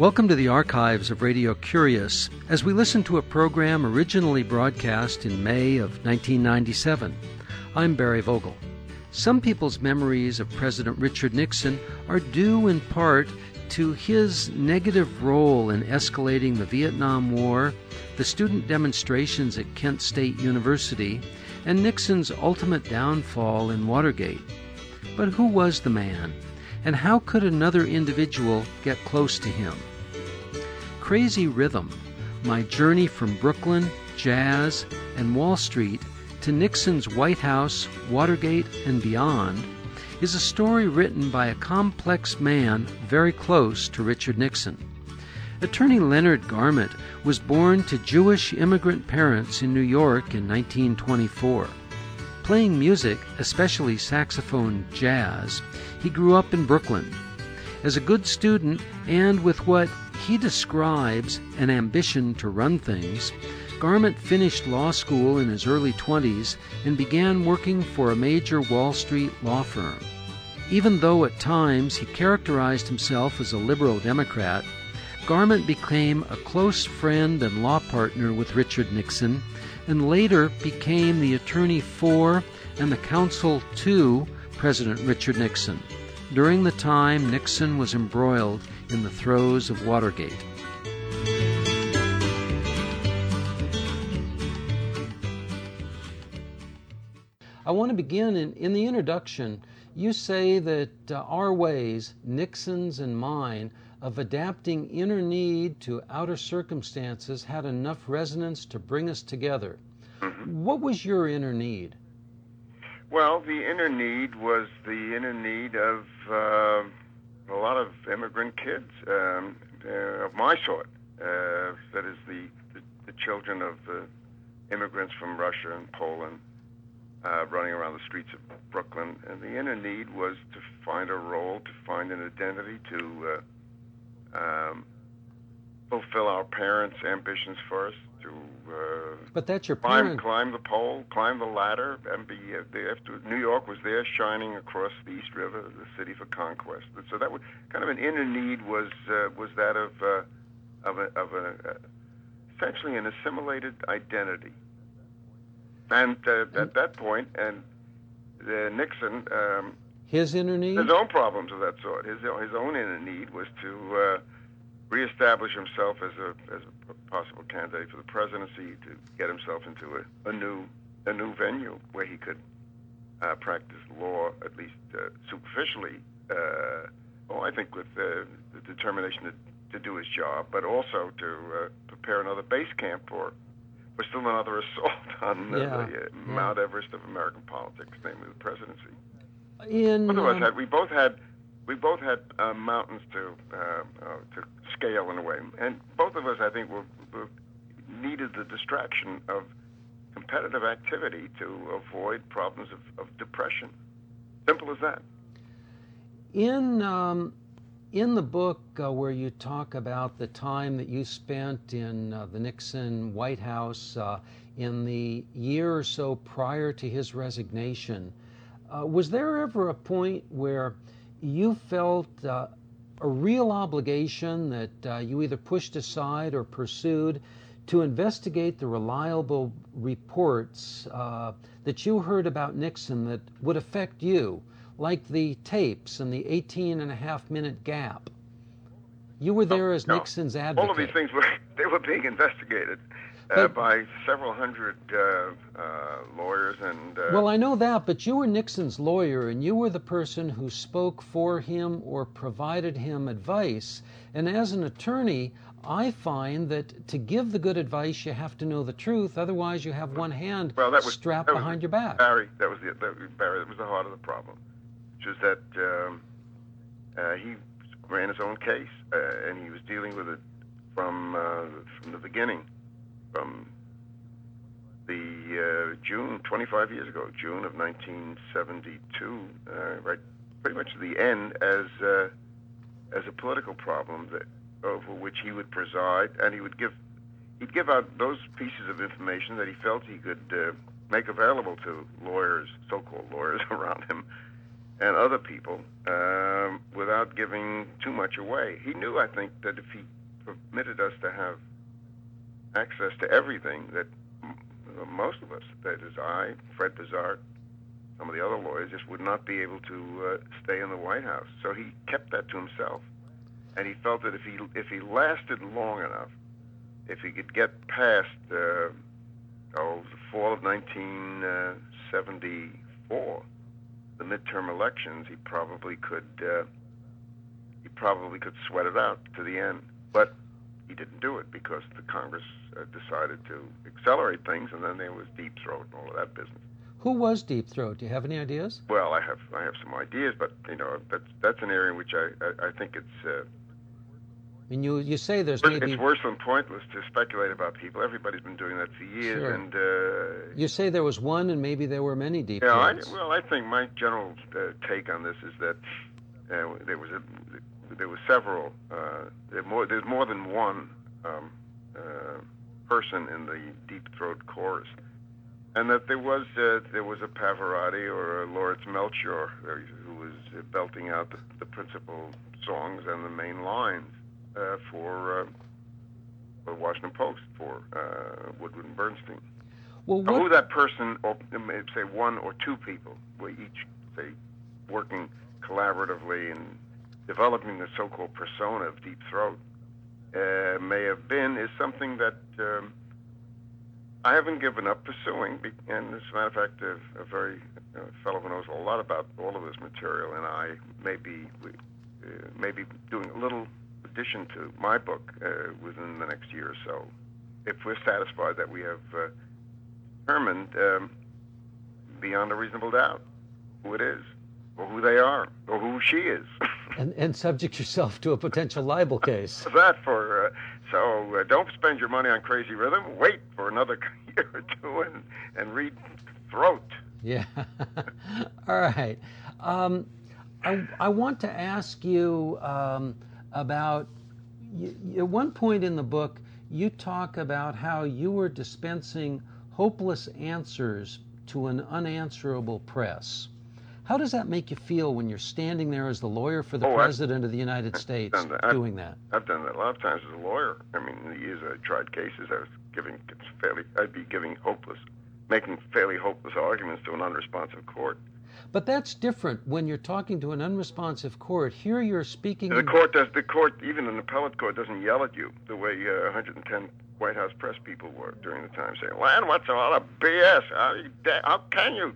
Welcome to the archives of Radio Curious as we listen to a program originally broadcast in May of 1997. I'm Barry Vogel. Some people's memories of President Richard Nixon are due in part to his negative role in escalating the Vietnam War, the student demonstrations at Kent State University, and Nixon's ultimate downfall in Watergate. But who was the man? And how could another individual get close to him? Crazy Rhythm My Journey from Brooklyn, Jazz, and Wall Street to Nixon's White House, Watergate, and beyond is a story written by a complex man very close to Richard Nixon. Attorney Leonard Garment was born to Jewish immigrant parents in New York in 1924. Playing music, especially saxophone jazz, he grew up in Brooklyn. As a good student and with what he describes an ambition to run things, Garment finished law school in his early 20s and began working for a major Wall Street law firm. Even though at times he characterized himself as a liberal Democrat, Garment became a close friend and law partner with Richard Nixon and later became the attorney for and the counsel to President Richard Nixon during the time Nixon was embroiled in the throes of Watergate. I want to begin in, in the introduction. You say that uh, our ways, Nixon's and mine, of adapting inner need to outer circumstances had enough resonance to bring us together. Mm-hmm. What was your inner need? Well, the inner need was the inner need of uh, a lot of immigrant kids um, uh, of my sort. Uh, that is, the, the, the children of the immigrants from Russia and Poland uh, running around the streets of Brooklyn. And the inner need was to find a role, to find an identity, to uh, um, fulfill our parents' ambitions first, to uh, but that's your climb, parent. climb the pole, climb the ladder, and be uh, after New York was there, shining across the East River, the city for conquest. So that was kind of an inner need was uh, was that of uh, of a, of a uh, essentially an assimilated identity. And uh, at that point, and uh, Nixon. Um, his inner need. His own problems of that sort. His his own inner need was to uh, reestablish himself as a as a possible candidate for the presidency to get himself into a, a new a new venue where he could uh, practice law at least uh, superficially. Uh, well, I think with the determination to, to do his job, but also to uh, prepare another base camp for for still another assault on uh, yeah. the uh, yeah. Mount Everest of American politics, namely the presidency. In, of us had we both had we both had uh, mountains to uh, uh, to scale in a way, and both of us, I think, were, were needed the distraction of competitive activity to avoid problems of, of depression. Simple as that. In um, in the book uh, where you talk about the time that you spent in uh, the Nixon White House uh, in the year or so prior to his resignation, uh, was there ever a point where you felt uh, a real obligation that uh, you either pushed aside or pursued to investigate the reliable reports uh, that you heard about Nixon that would affect you, like the tapes and the 18 and a half minute gap. You were there as no. Nixon's advocate. All of these things were they were being investigated uh, by several hundred uh, uh, lawyers and. Uh, well, I know that, but you were Nixon's lawyer, and you were the person who spoke for him or provided him advice. And as an attorney, I find that to give the good advice, you have to know the truth. Otherwise, you have one hand well, that was, strapped was, behind your back. Barry, that was the that, Barry. That was the heart of the problem, which was that um, uh, he ran his own case, uh, and he was dealing with it from from the beginning from the uh, June, 25 years ago, June of 1972, uh, right, pretty much the end as uh, as a political problem that over which he would preside, and he would give he'd give out those pieces of information that he felt he could uh, make available to lawyers, so-called lawyers around him, and other people, um, without giving too much away. He knew, I think, that if he permitted us to have access to everything, that most of us, that is I, Fred Buzhardt, some of the other lawyers, just would not be able to uh, stay in the White House. So he kept that to himself, and he felt that if he if he lasted long enough, if he could get past uh, oh the fall of 1974, the midterm elections, he probably could uh, he probably could sweat it out to the end. But didn't do it because the Congress uh, decided to accelerate things, and then there was deep throat and all of that business. Who was Deep Throat? Do you have any ideas? Well, I have I have some ideas, but you know that's that's an area in which I I, I think it's uh, I mean, you you say there's it's maybe It's worse than pointless to speculate about people. Everybody's been doing that for years, Sure. and uh, you say there was one and maybe there were many Deep Yeah, I, well, I think my general uh, take on this is that uh, there was a there was several uh, there more there's more than one um, uh, person in the deep throat chorus, and that there was uh, there was a Pavarotti or a Lauritz Melchior uh, who was uh, belting out the, the principal songs and the main lines uh, for. Uh, for the Washington Post for uh, Woodward and Bernstein. well, Now, who that person, or say one or two people, were each say working collaboratively and developing the so-called persona of Deep Throat, uh, may have been, is something that um, I haven't given up pursuing. And as a matter of fact, a, a very uh, fellow who knows a lot about all of this material, and I may be uh, maybe doing a little addition to my book uh, within the next year or so, if we're satisfied that we have. Uh, determined um, beyond a reasonable doubt who it is, or who they are, or who she is. And and subject yourself to a potential libel case. that for uh, so uh, don't spend your money on crazy rhythm. Wait for another year or two and and read Throat. Yeah. All right. Um, I, I want to ask you um, about, you, at one point in the book, you talk about how you were dispensing hopeless answers to an unanswerable press. How does that make you feel when you're standing there as the lawyer for the Oh, President of the United States that. Doing that? I've done that a lot of times as a lawyer. I mean, in the years I tried cases, I was giving fairly, I'd be giving hopeless, making fairly hopeless arguments to an unresponsive court. But that's different when you're talking to an unresponsive court. Here you're speaking. The court does. The court, even an appellate court, doesn't yell at you the way uh, 110 White House press people were during the time, saying, "Land, what's all the BS? How, you, da- how can you?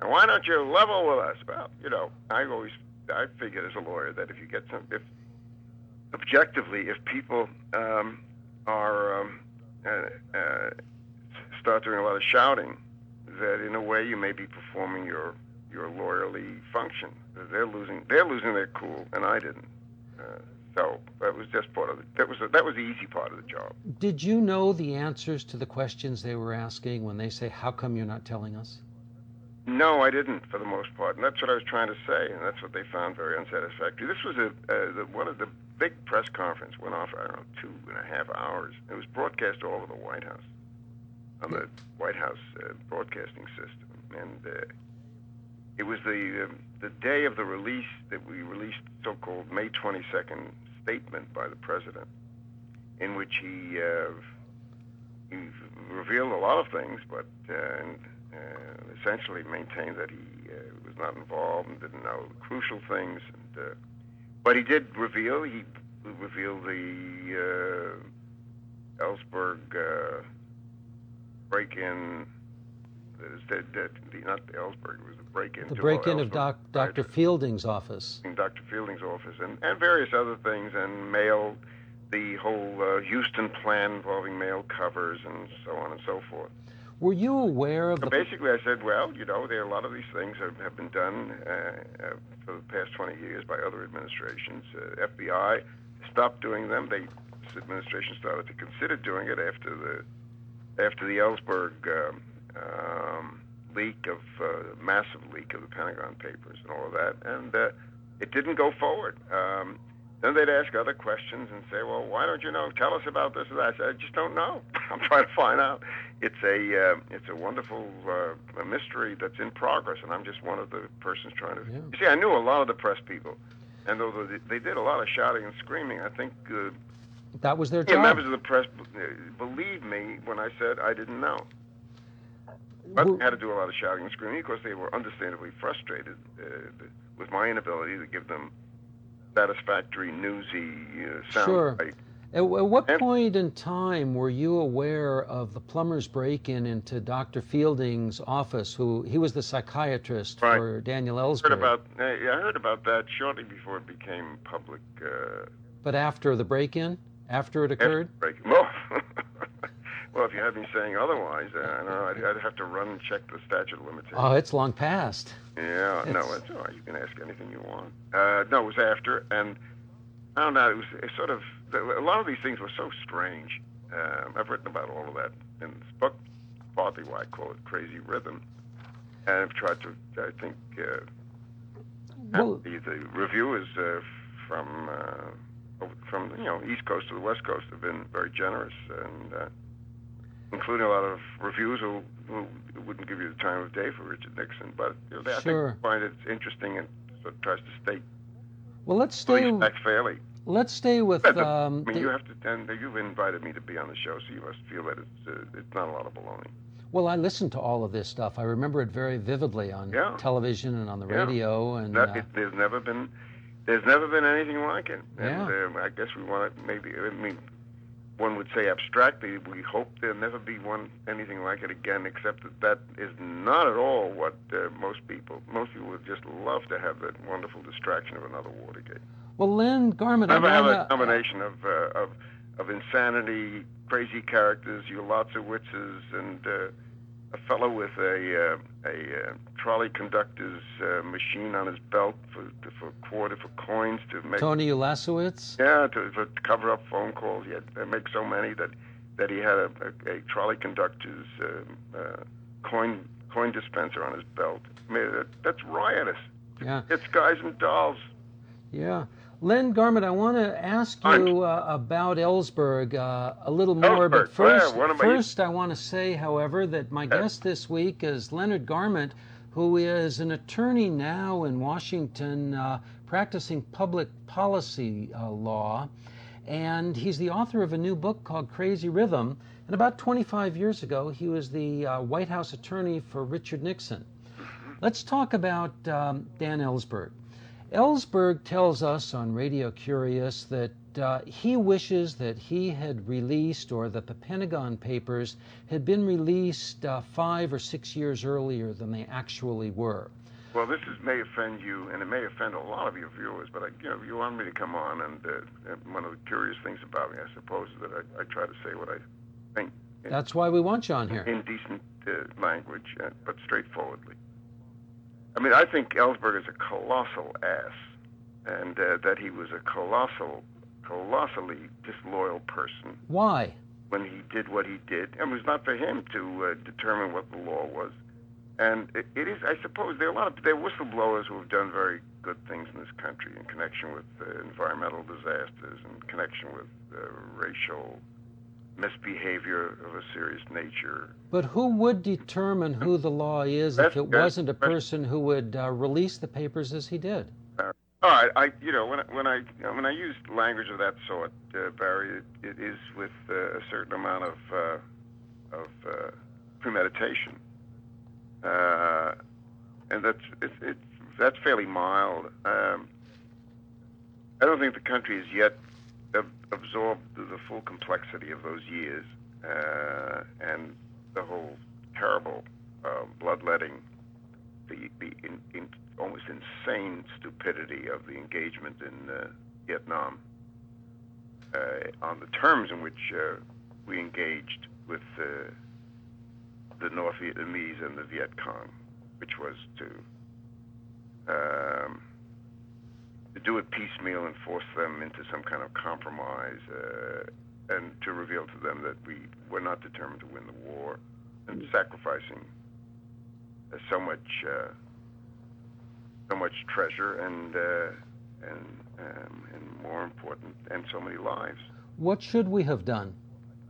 And why don't you level with us?" Well, you know, I always, I figured as a lawyer that if you get some, if objectively, if people um, are um, uh, uh, start doing a lot of shouting, that in a way you may be performing your your lawyerly function. They're losing they're losing their cool, and I didn't. Uh, so that was just part of the, that was that was the easy part of the job. Did you know the answers to the questions they were asking when they say, How come you're not telling us? No, I didn't for the most part, and that's what I was trying to say, and that's what they found very unsatisfactory. This was a the, one of the big press conference went off I don't know two and a half hours. It was broadcast all over the White House on the White House uh, broadcasting system, and uh, it was the um, the day of the release that we released the so-called May 22nd statement by the president, in which he uh, he revealed a lot of things, but uh, and, uh, essentially maintained that he uh, was not involved and didn't know crucial things. And, uh, but he did reveal he revealed the uh, Ellsberg uh, break-in. That, that, the, not the Ellsberg, it was the break-in. The break-in of doc, Dr. Fielding's office. in Dr. Fielding's office, and, and various other things, and mail, the whole uh, Huston plan involving mail covers, and so on and so forth. Were you aware of So the basically, I said, well, you know, there a lot of these things have, have been done uh, uh, for the past 20 years by other administrations. Uh, FBI stopped doing them. They, this administration started to consider doing it after the after the Ellsberg um, um, leak of uh, massive leak of the Pentagon Papers and all of that, and uh, it didn't go forward. Um, then they'd ask other questions and say, "Well, why don't you know? Tell us about this or that." I said, "I just don't know. I'm trying to find out." It's a uh, it's a wonderful uh, a mystery that's in progress, and I'm just one of the persons trying to. Yeah. You see, I knew a lot of the press people, And although they, they did a lot of shouting and screaming, I think uh, That was their yeah, job. members of the press uh, believed me when I said I didn't know. But Well- had to do a lot of shouting and screaming because they were understandably frustrated uh, with my inability to give them satisfactory, newsy uh, sound Sure. bite. At, at what point in time were you aware of the plumber's break-in into Dr. Fielding's office? Who he was the psychiatrist Right. for Daniel Heard Ellsberg. about, uh, yeah, I heard about that shortly before it became public. Uh, but after the break-in, after it occurred. break. Well, well, if you had me saying otherwise, uh, I don't know. I'd, I'd have to run and check the statute of limitations. Oh, it's long past. Yeah, no, It's- it's all right. You can ask anything you want. Uh, no, it was after, and I don't know. It was it sort of a lot of these things were so strange. Um, I've written about all of that in this book, partly why I call it crazy rhythm, and I've tried to. I think uh, Well, the, the reviewers uh, from uh, from you know East Coast to the West Coast have been very generous, and uh, including a lot of reviews who, who wouldn't give you the time of day for Richard Nixon, but you know, they I Sure. think find it interesting and sort of tries to state well, let's stay. act fairly. Let's stay with. But Um, I mean, the- you have to, and you've invited me to be on the show, so you must feel that it's uh, it's not a lot of baloney. well, I listened to all of this stuff. I remember it very vividly on Yeah. television and on the Yeah. radio. And That, uh, it, there's never been there's never been anything like it. And Yeah. um, I guess we want to maybe I mean one would say abstractly we hope there'll never be one anything like it again except that that is not at all what uh, most people most people would just love to have that wonderful distraction of another Watergate. well, Len Garment, I Never have a combination of uh, of of insanity, crazy characters, you lots of witches, and uh, a fellow with a uh, a uh, trolley conductor's uh, machine on his belt for for quarter for coins to make Tony Ulasewicz. yeah to, for, to cover up phone calls. He had to make so many that that he had a, a, a trolley conductor's uh, uh, coin coin dispenser on his belt. I mean, that, that's riotous. Yeah. It's guys and dolls. Yeah. Len Garment, I want to ask you uh, about Ellsberg uh, a little more, but first, yeah, one of first I want to say, however, that my guest this week is Leonard Garment, who is an attorney now in Washington uh, practicing public policy uh, law, and he's the author of a new book called Crazy Rhythm. And about 25 years ago, he was the uh, White House attorney for Richard Nixon. Let's talk about um, Dan Ellsberg. Ellsberg tells us on Radio Curious that uh, he wishes that he had released or that the Pentagon Papers had been released uh, five or six years earlier than they actually were. Well, this is, may offend you, and it may offend a lot of your viewers. But I, you know, you want me to come on, and uh, and one of the curious things about me, I suppose, is that I, I try to say what I think in, That's why we want you on here. in decent uh, language, uh, but straightforwardly. I mean, I think Ellsberg is a colossal ass, and uh, that he was a colossal, colossally disloyal person Why? when he did what he did. And it was not for him to uh, determine what the law was. And it, it is, I suppose, there are a lot of there are whistleblowers who have done very good things in this country in connection with uh, environmental disasters, in connection with uh, racial misbehavior of a serious nature. But who would determine who the law is if it wasn't a person who would uh, release the papers as he did? All right, I you know when I, when I when I use language of that sort, uh, Barry, it, it is with uh, a certain amount of uh, of uh, premeditation, uh, and that's it's, it's that's fairly mild. Um, I don't think the country is yet ab- absorbed the, the full complexity of those years uh, and the whole terrible uh, bloodletting, the the in, in almost insane stupidity of the engagement in uh, Vietnam uh, on the terms in which uh, we engaged with uh, the North Vietnamese and the Viet Cong, which was to um, to do it piecemeal and force them into some kind of compromise, uh, and to reveal to them that we were not determined to win the war, and sacrificing uh, so much. Uh, so much treasure and uh, and um, and more important, and so many lives. What should we have done?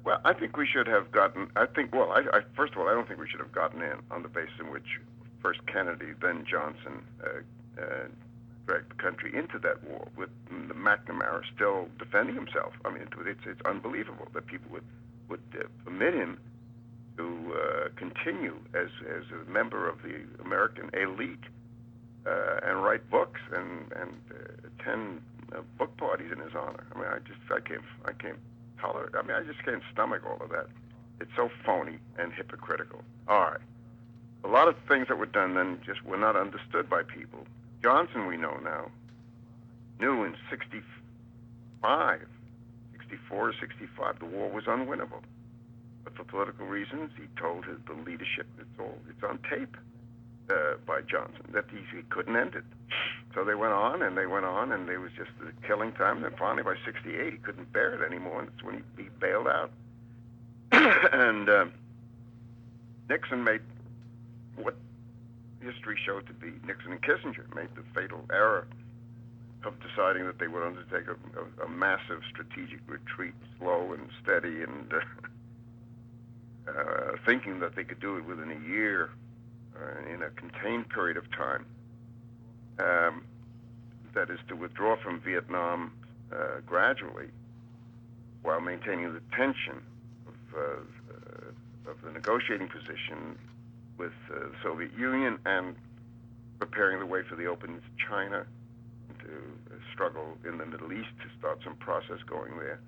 Well, I think we should have gotten. I think. Well, I, I first of all, I don't think we should have gotten in on the basis in which first Kennedy, then Johnson, uh, uh, dragged the country into that war with McNamara still defending himself. I mean, it's it's unbelievable that people would would uh, permit him to uh, continue as as a member of the American elite uh, and write books and and uh, attend uh, book parties in his honor. I mean, I just I can't I can't tolerate. I mean, I just can't stomach all of that. It's so phony and hypocritical. All right. A lot of things that were done then just were not understood by people. Johnson, we know now, knew in 65, 64 or 65, the war was unwinnable. But for political reasons, he told his, the leadership, it's all, it's on tape uh, by Johnson, that he, he couldn't end it. So they went on and they went on, and it was just the killing time. And then finally, by 68, he couldn't bear it anymore, and that's when he, he bailed out. and uh, Nixon made what history showed to be Nixon and Kissinger made the fatal error of deciding that they would undertake a, a, a massive strategic retreat, slow and steady, and uh, uh, thinking that they could do it within a year uh, in a contained period of time. Um, that is to withdraw from Vietnam uh, gradually while maintaining the tension of, uh, uh, of the negotiating position with uh, the Soviet Union and preparing the way for the opening to China, to uh, struggle in the Middle East to start some process going there.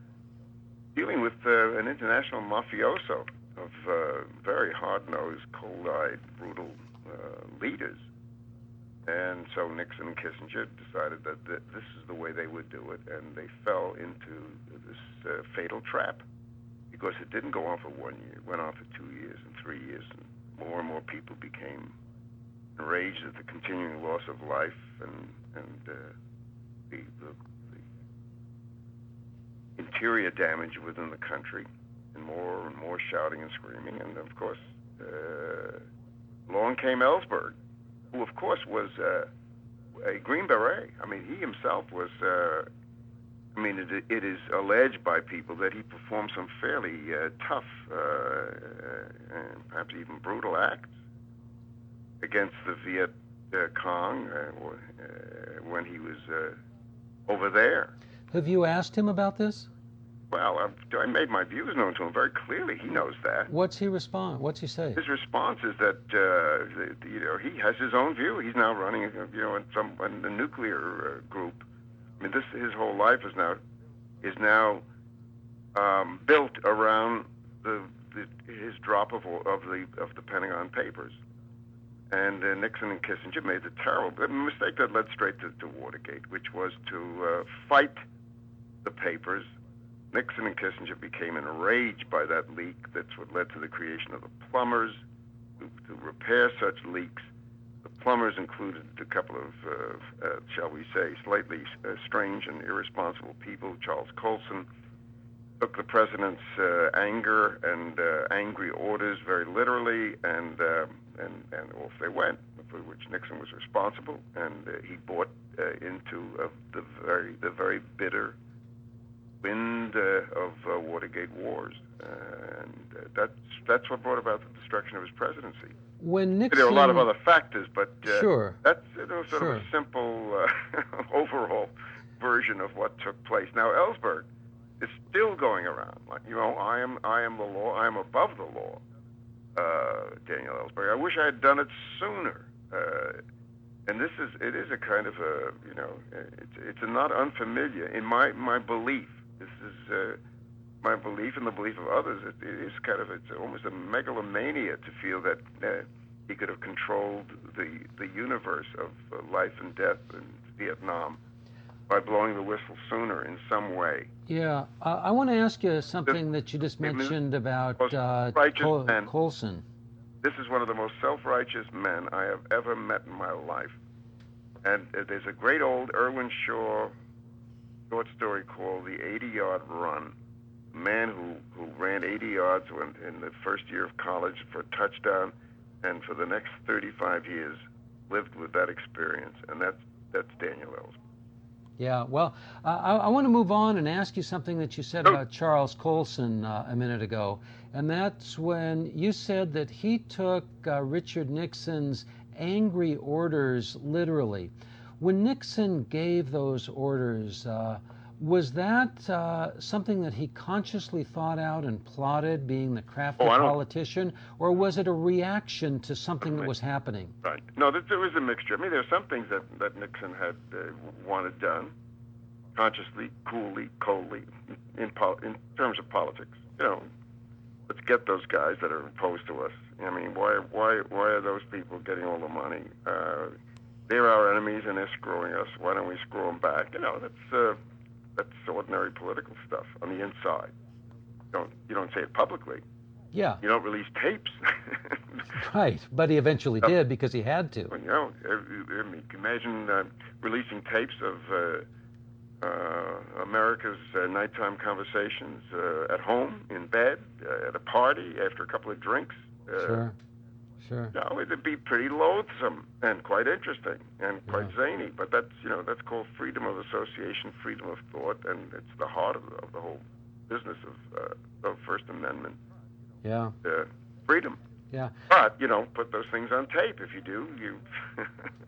Dealing with uh, an international mafioso of uh, very hard-nosed, cold-eyed, brutal uh, leaders. And so Nixon and Kissinger decided that th- this is the way they would do it, and they fell into this uh, fatal trap because it didn't go on for one year, it went on for two years and three years, and more and more people became enraged at the continuing loss of life and and uh, the, the, the interior damage within the country, and more and more shouting and screaming, and of course, uh, along came Ellsberg, who of course was uh, a Green Beret. I mean, he himself was. Uh, I mean, it, it is alleged by people that he performed some fairly uh, tough, uh, uh, and perhaps even brutal acts against the Viet uh, Cong uh, when he was over there. Have you asked him about this? Well, I've, I made my views known to him very clearly. He knows that. What's he respond? What's he say? His response is that uh, you know he has his own view. He's now running, you know, in some in the nuclear uh, group, I mean, this his whole life is now is now um, built around the, the his drop of of the of the Pentagon Papers. And uh, Nixon and Kissinger made the terrible mistake that led straight to, to Watergate, which was to uh, fight the papers. Nixon and Kissinger became enraged by that leak. That's what led to the creation of the plumbers to, to repair such leaks plumbers included a couple of, uh, uh, shall we say, slightly uh, strange and irresponsible people. Charles Colson took the president's uh, anger and uh, angry orders very literally, and uh, and and off they went, for which Nixon was responsible, and he bought into the very the very bitter wind of Watergate wars, and that's that's what brought about the destruction of his presidency when Nixon, there are a lot of other factors, but uh, sure, that's you know, sort sure. of a simple uh, overall version of what took place. Now Ellsberg is still going around like you know I am I am the law I am above the law. Uh, Daniel Ellsberg. I wish I had done it sooner. Uh, and this is it is a kind of a you know it's it's a not unfamiliar in my my belief. This is uh, my belief and the belief of others, it, it is kind of it's almost a megalomania to feel that uh, he could have controlled the the universe of uh, life and death in Vietnam by blowing the whistle sooner in some way. Yeah, uh, I want to ask you something that you just mentioned about uh, Col- Colson. This is one of the most self-righteous men I have ever met in my life. And uh, there's a great old Irwin Shaw short story called The 80 Yard Run man who, who ran 80 yards when, in the first year of college for a touchdown, and for the next 35 years lived with that experience, and that's that's Daniel Ellsberg. Yeah, well, uh, I, I, want to move on and ask you something that you said about Charles Colson uh, a minute ago, and that's when you said that he took uh, Richard Nixon's angry orders literally. When Nixon gave those orders, uh, was that uh, something that he consciously thought out and plotted, being the crafty Oh, politician, or was it a reaction to something that was happening? Right. No, there, was a mixture. I mean, there are some things that, that Nixon had uh, wanted done, consciously, coolly, coldly, in pol- in terms of politics. You know, let's get those guys that are opposed to us. I mean, why why why are those people getting all the money? Uh, they're our enemies and they're screwing us. Why don't we screw them back? You know, that's uh, that's ordinary political stuff on the inside. You don't you don't say it publicly. Yeah, You don't release tapes. right. But he eventually did because he had to. Well, you know, I mean, imagine uh, releasing tapes of uh, uh, America's uh, nighttime conversations uh, at home, in bed, uh, at a party, after a couple of drinks. Uh, Sure. No, it'd be pretty loathsome and quite interesting and quite Yeah. zany. But that's you know that's called freedom of association, freedom of thought, and it's the heart of the, of the whole business of uh, of First Amendment Yeah, uh, freedom. yeah. But you don't put those things on tape. If you do, you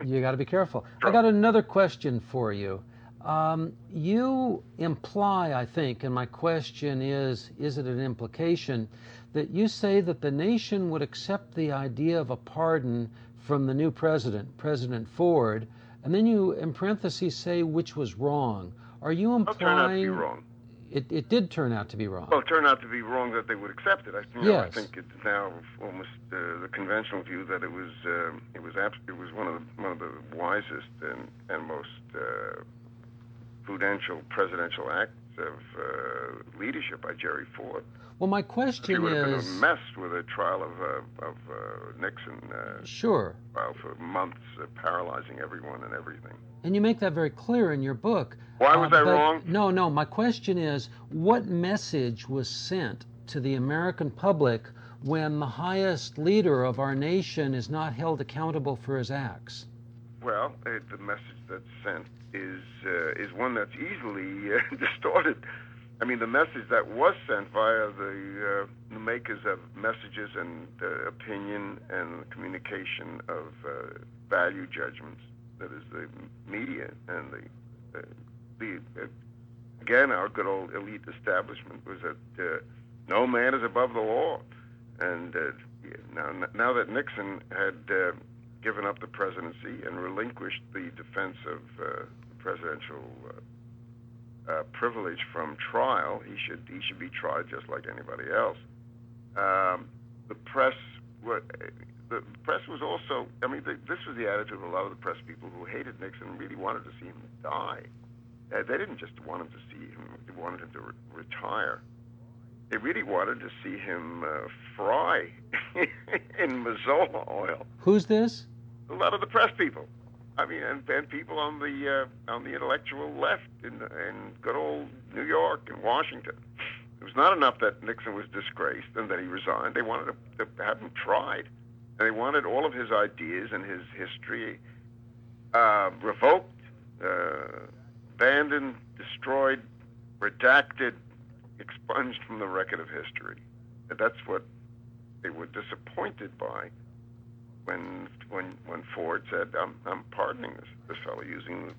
You got to be careful. I got another question for you. Um, you imply, I think, and my question is is it an implication that you say that the nation would accept the idea of a pardon from the new president, President Ford, and then you, in parentheses, say which was wrong? Are you It'll out to be implying wrong. it, it did turn out to be wrong? Well, it turned out to be wrong that they would accept it. I, you know, I think it's now almost uh, the conventional view that it was uh, it was abs- it was one of the one of the wisest and and most uh, prudential presidential acts of uh, leadership by Jerry Ford. well, my He question would have been is a mess with a trial of uh, of uh, Nixon uh, sure. trial for months, uh, paralyzing everyone and everything. And you make that very clear in your book. Why was Uh, I wrong? No, no. My question is what message was sent to the American public when the highest leader of our nation is not held accountable for his acts? Well, uh, the message that's sent is uh, is one that's easily uh, distorted. I mean, the message that was sent via the, uh, the makers of messages and uh, opinion and communication of uh, value judgments, that is the media and the uh, the again our good old elite establishment was that no man is above the law, and now now that Nixon had given up the presidency and relinquished the defense of presidential uh, uh, privilege from trial, he should he should be tried just like anybody else. Um, the press, wa- the press was also. I mean, th this was the attitude of a lot of the press people who hated Nixon and really wanted to see him die. Uh, they didn't just want him to see him; they wanted him to re- retire. They really wanted to see him uh, fry in Mazola oil Who's this? a lot of the press people. I mean, and, and people on the uh, on the intellectual left in in good old New York and Washington. It was not enough that Nixon was disgraced and that he resigned. They wanted to, to have him tried, and they wanted all of his ideas and his history uh, revoked, uh, abandoned, destroyed, redacted, expunged from the record of history. And that's what they were disappointed by when when when Ford said, "I'm I'm pardoning this this fellow using the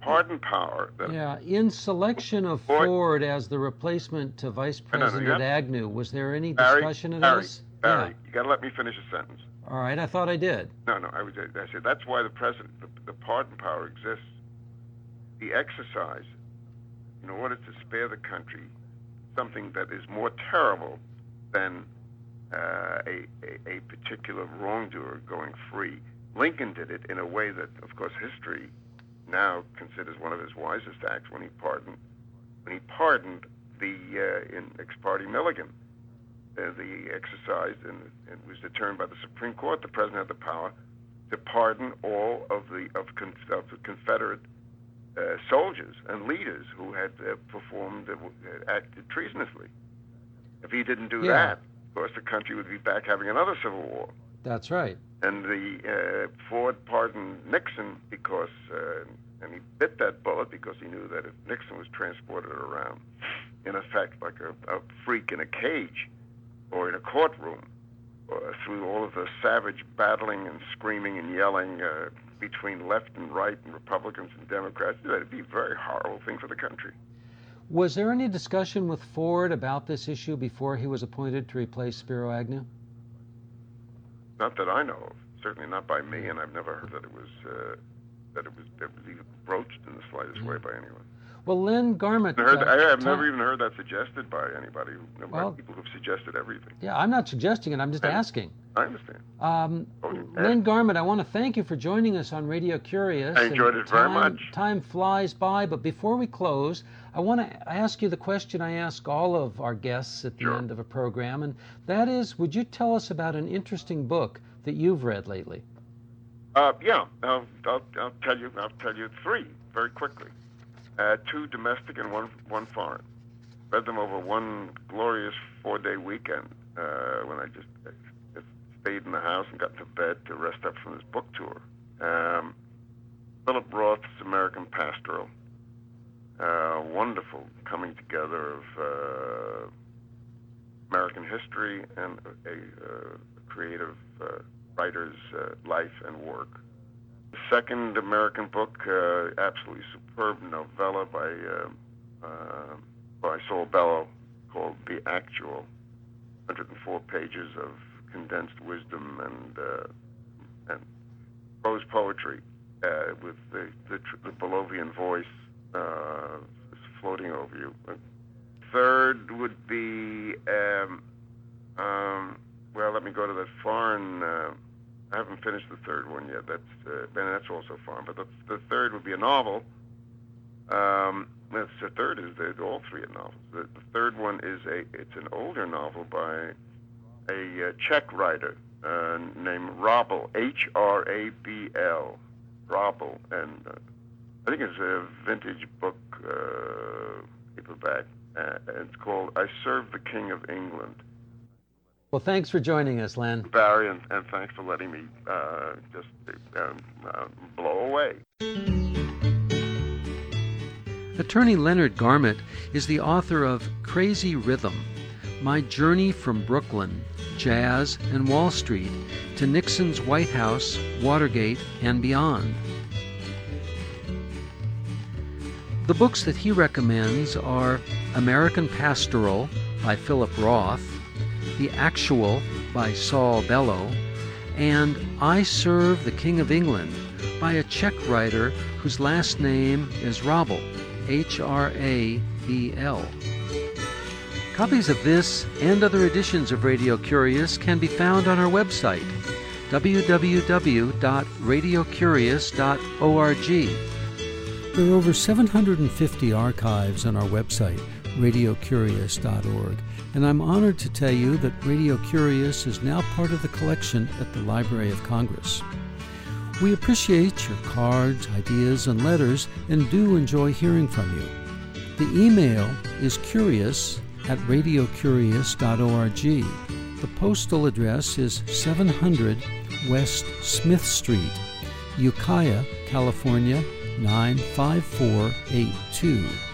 pardon power that Yeah, in selection of Ford- Ford as the replacement to Vice no, no, President. Agnew, was there any Barry, discussion of Barry, this? Barry, you got to let me finish a sentence. All right, I thought I did. No, no, I was I said that's why the president the, the pardon power exists. The exercise in order to spare the country something that is more terrible than uh, a, a a particular wrongdoer going free. Lincoln did it in a way that, of course, history now considers one of his wisest acts when he pardoned when he pardoned the uh, in ex parte Milligan. Uh, the exercise and it was determined by the Supreme Court. The president had the power to pardon all of the of, con- of the Confederate uh, soldiers and leaders who had uh, performed, uh, acted treasonously. If he didn't do Yeah. that, of course, the country would be back having another civil war. That's right. And the uh, Ford pardoned Nixon because, uh, and he bit that bullet because he knew that if Nixon was transported around, in effect, like a, a freak in a cage or in a courtroom, or through all of the savage battling and screaming and yelling, uh, between left and right and Republicans and Democrats. It'd be a very horrible thing for the country. Was there any discussion with Ford about this issue before he was appointed to replace Spiro Agnew? Not that I know of. Certainly not by me, and I've never heard that it was uh, that it was that was even broached in the slightest way by anyone. Well, Len Garment. Heard, uh, I have never even heard that suggested by anybody. by Well- people who've suggested everything. Yeah, I'm not suggesting it. I'm just I- asking. I understand. Um, Oh. Len Garment, I want to thank you for joining us on Radio Curious. I enjoyed it very time- much. Time flies by, but before we close, I want to ask you the question I ask all of our guests at the Sure. end of a program, and that is, would you tell us about an interesting book that you've read lately? Uh, yeah, I'll, I'll, I'll tell you. I'll tell you three very quickly. Uh, two domestic and one one foreign. Read them over one glorious four-day weekend uh, when I just, just stayed in the house and got to bed to rest up from this book tour. Um, Philip Roth's American Pastoral. Uh, wonderful coming together of uh, American history and a, uh, creative uh, writer's life and work. Second American book, uh, absolutely superb novella by uh, uh, by Saul Bellow called The Actual. 104 pages of condensed wisdom and uh, and prose poetry uh, with the the, the Bellovian voice floating over you. Third would be um, um, well, let me go to the foreign. I haven't finished the third one yet. That's uh, and that's also foreign. But the, the third would be a novel. Um, that's the third is the, all three are novels. The, the third one is a it's an older novel by a uh, Czech writer uh, named Hrabal, H R A B L, Hrabal, and uh, I think it's a vintage book uh, paperback. Uh, and it's called "I Serve the King of England." Well, thanks for joining us, Len. Barry, and, and thanks for letting me uh, just um, uh, blow away. Attorney Leonard Garment is the author of Crazy Rhythm My Journey from Brooklyn, Jazz, and Wall Street to Nixon's White House, Watergate, and beyond. The books that he recommends are American Pastoral by Philip Roth, The Actual by Saul Bellow, and I Serve the King of England by a Czech writer whose last name is Hrabal, H R A B L. Copies of this and other editions of Radio Curious can be found on our website, www.radiocurious.org. There are over 750 archives on our website, radiocurious.org, and I'm honored to tell you that Radio Curious is now part of the collection at the Library of Congress. We appreciate your cards, ideas, and letters and do enjoy hearing from you. The email is curious at radiocurious.org. The postal address is 700 West Smith Street, Ukiah, California 95482.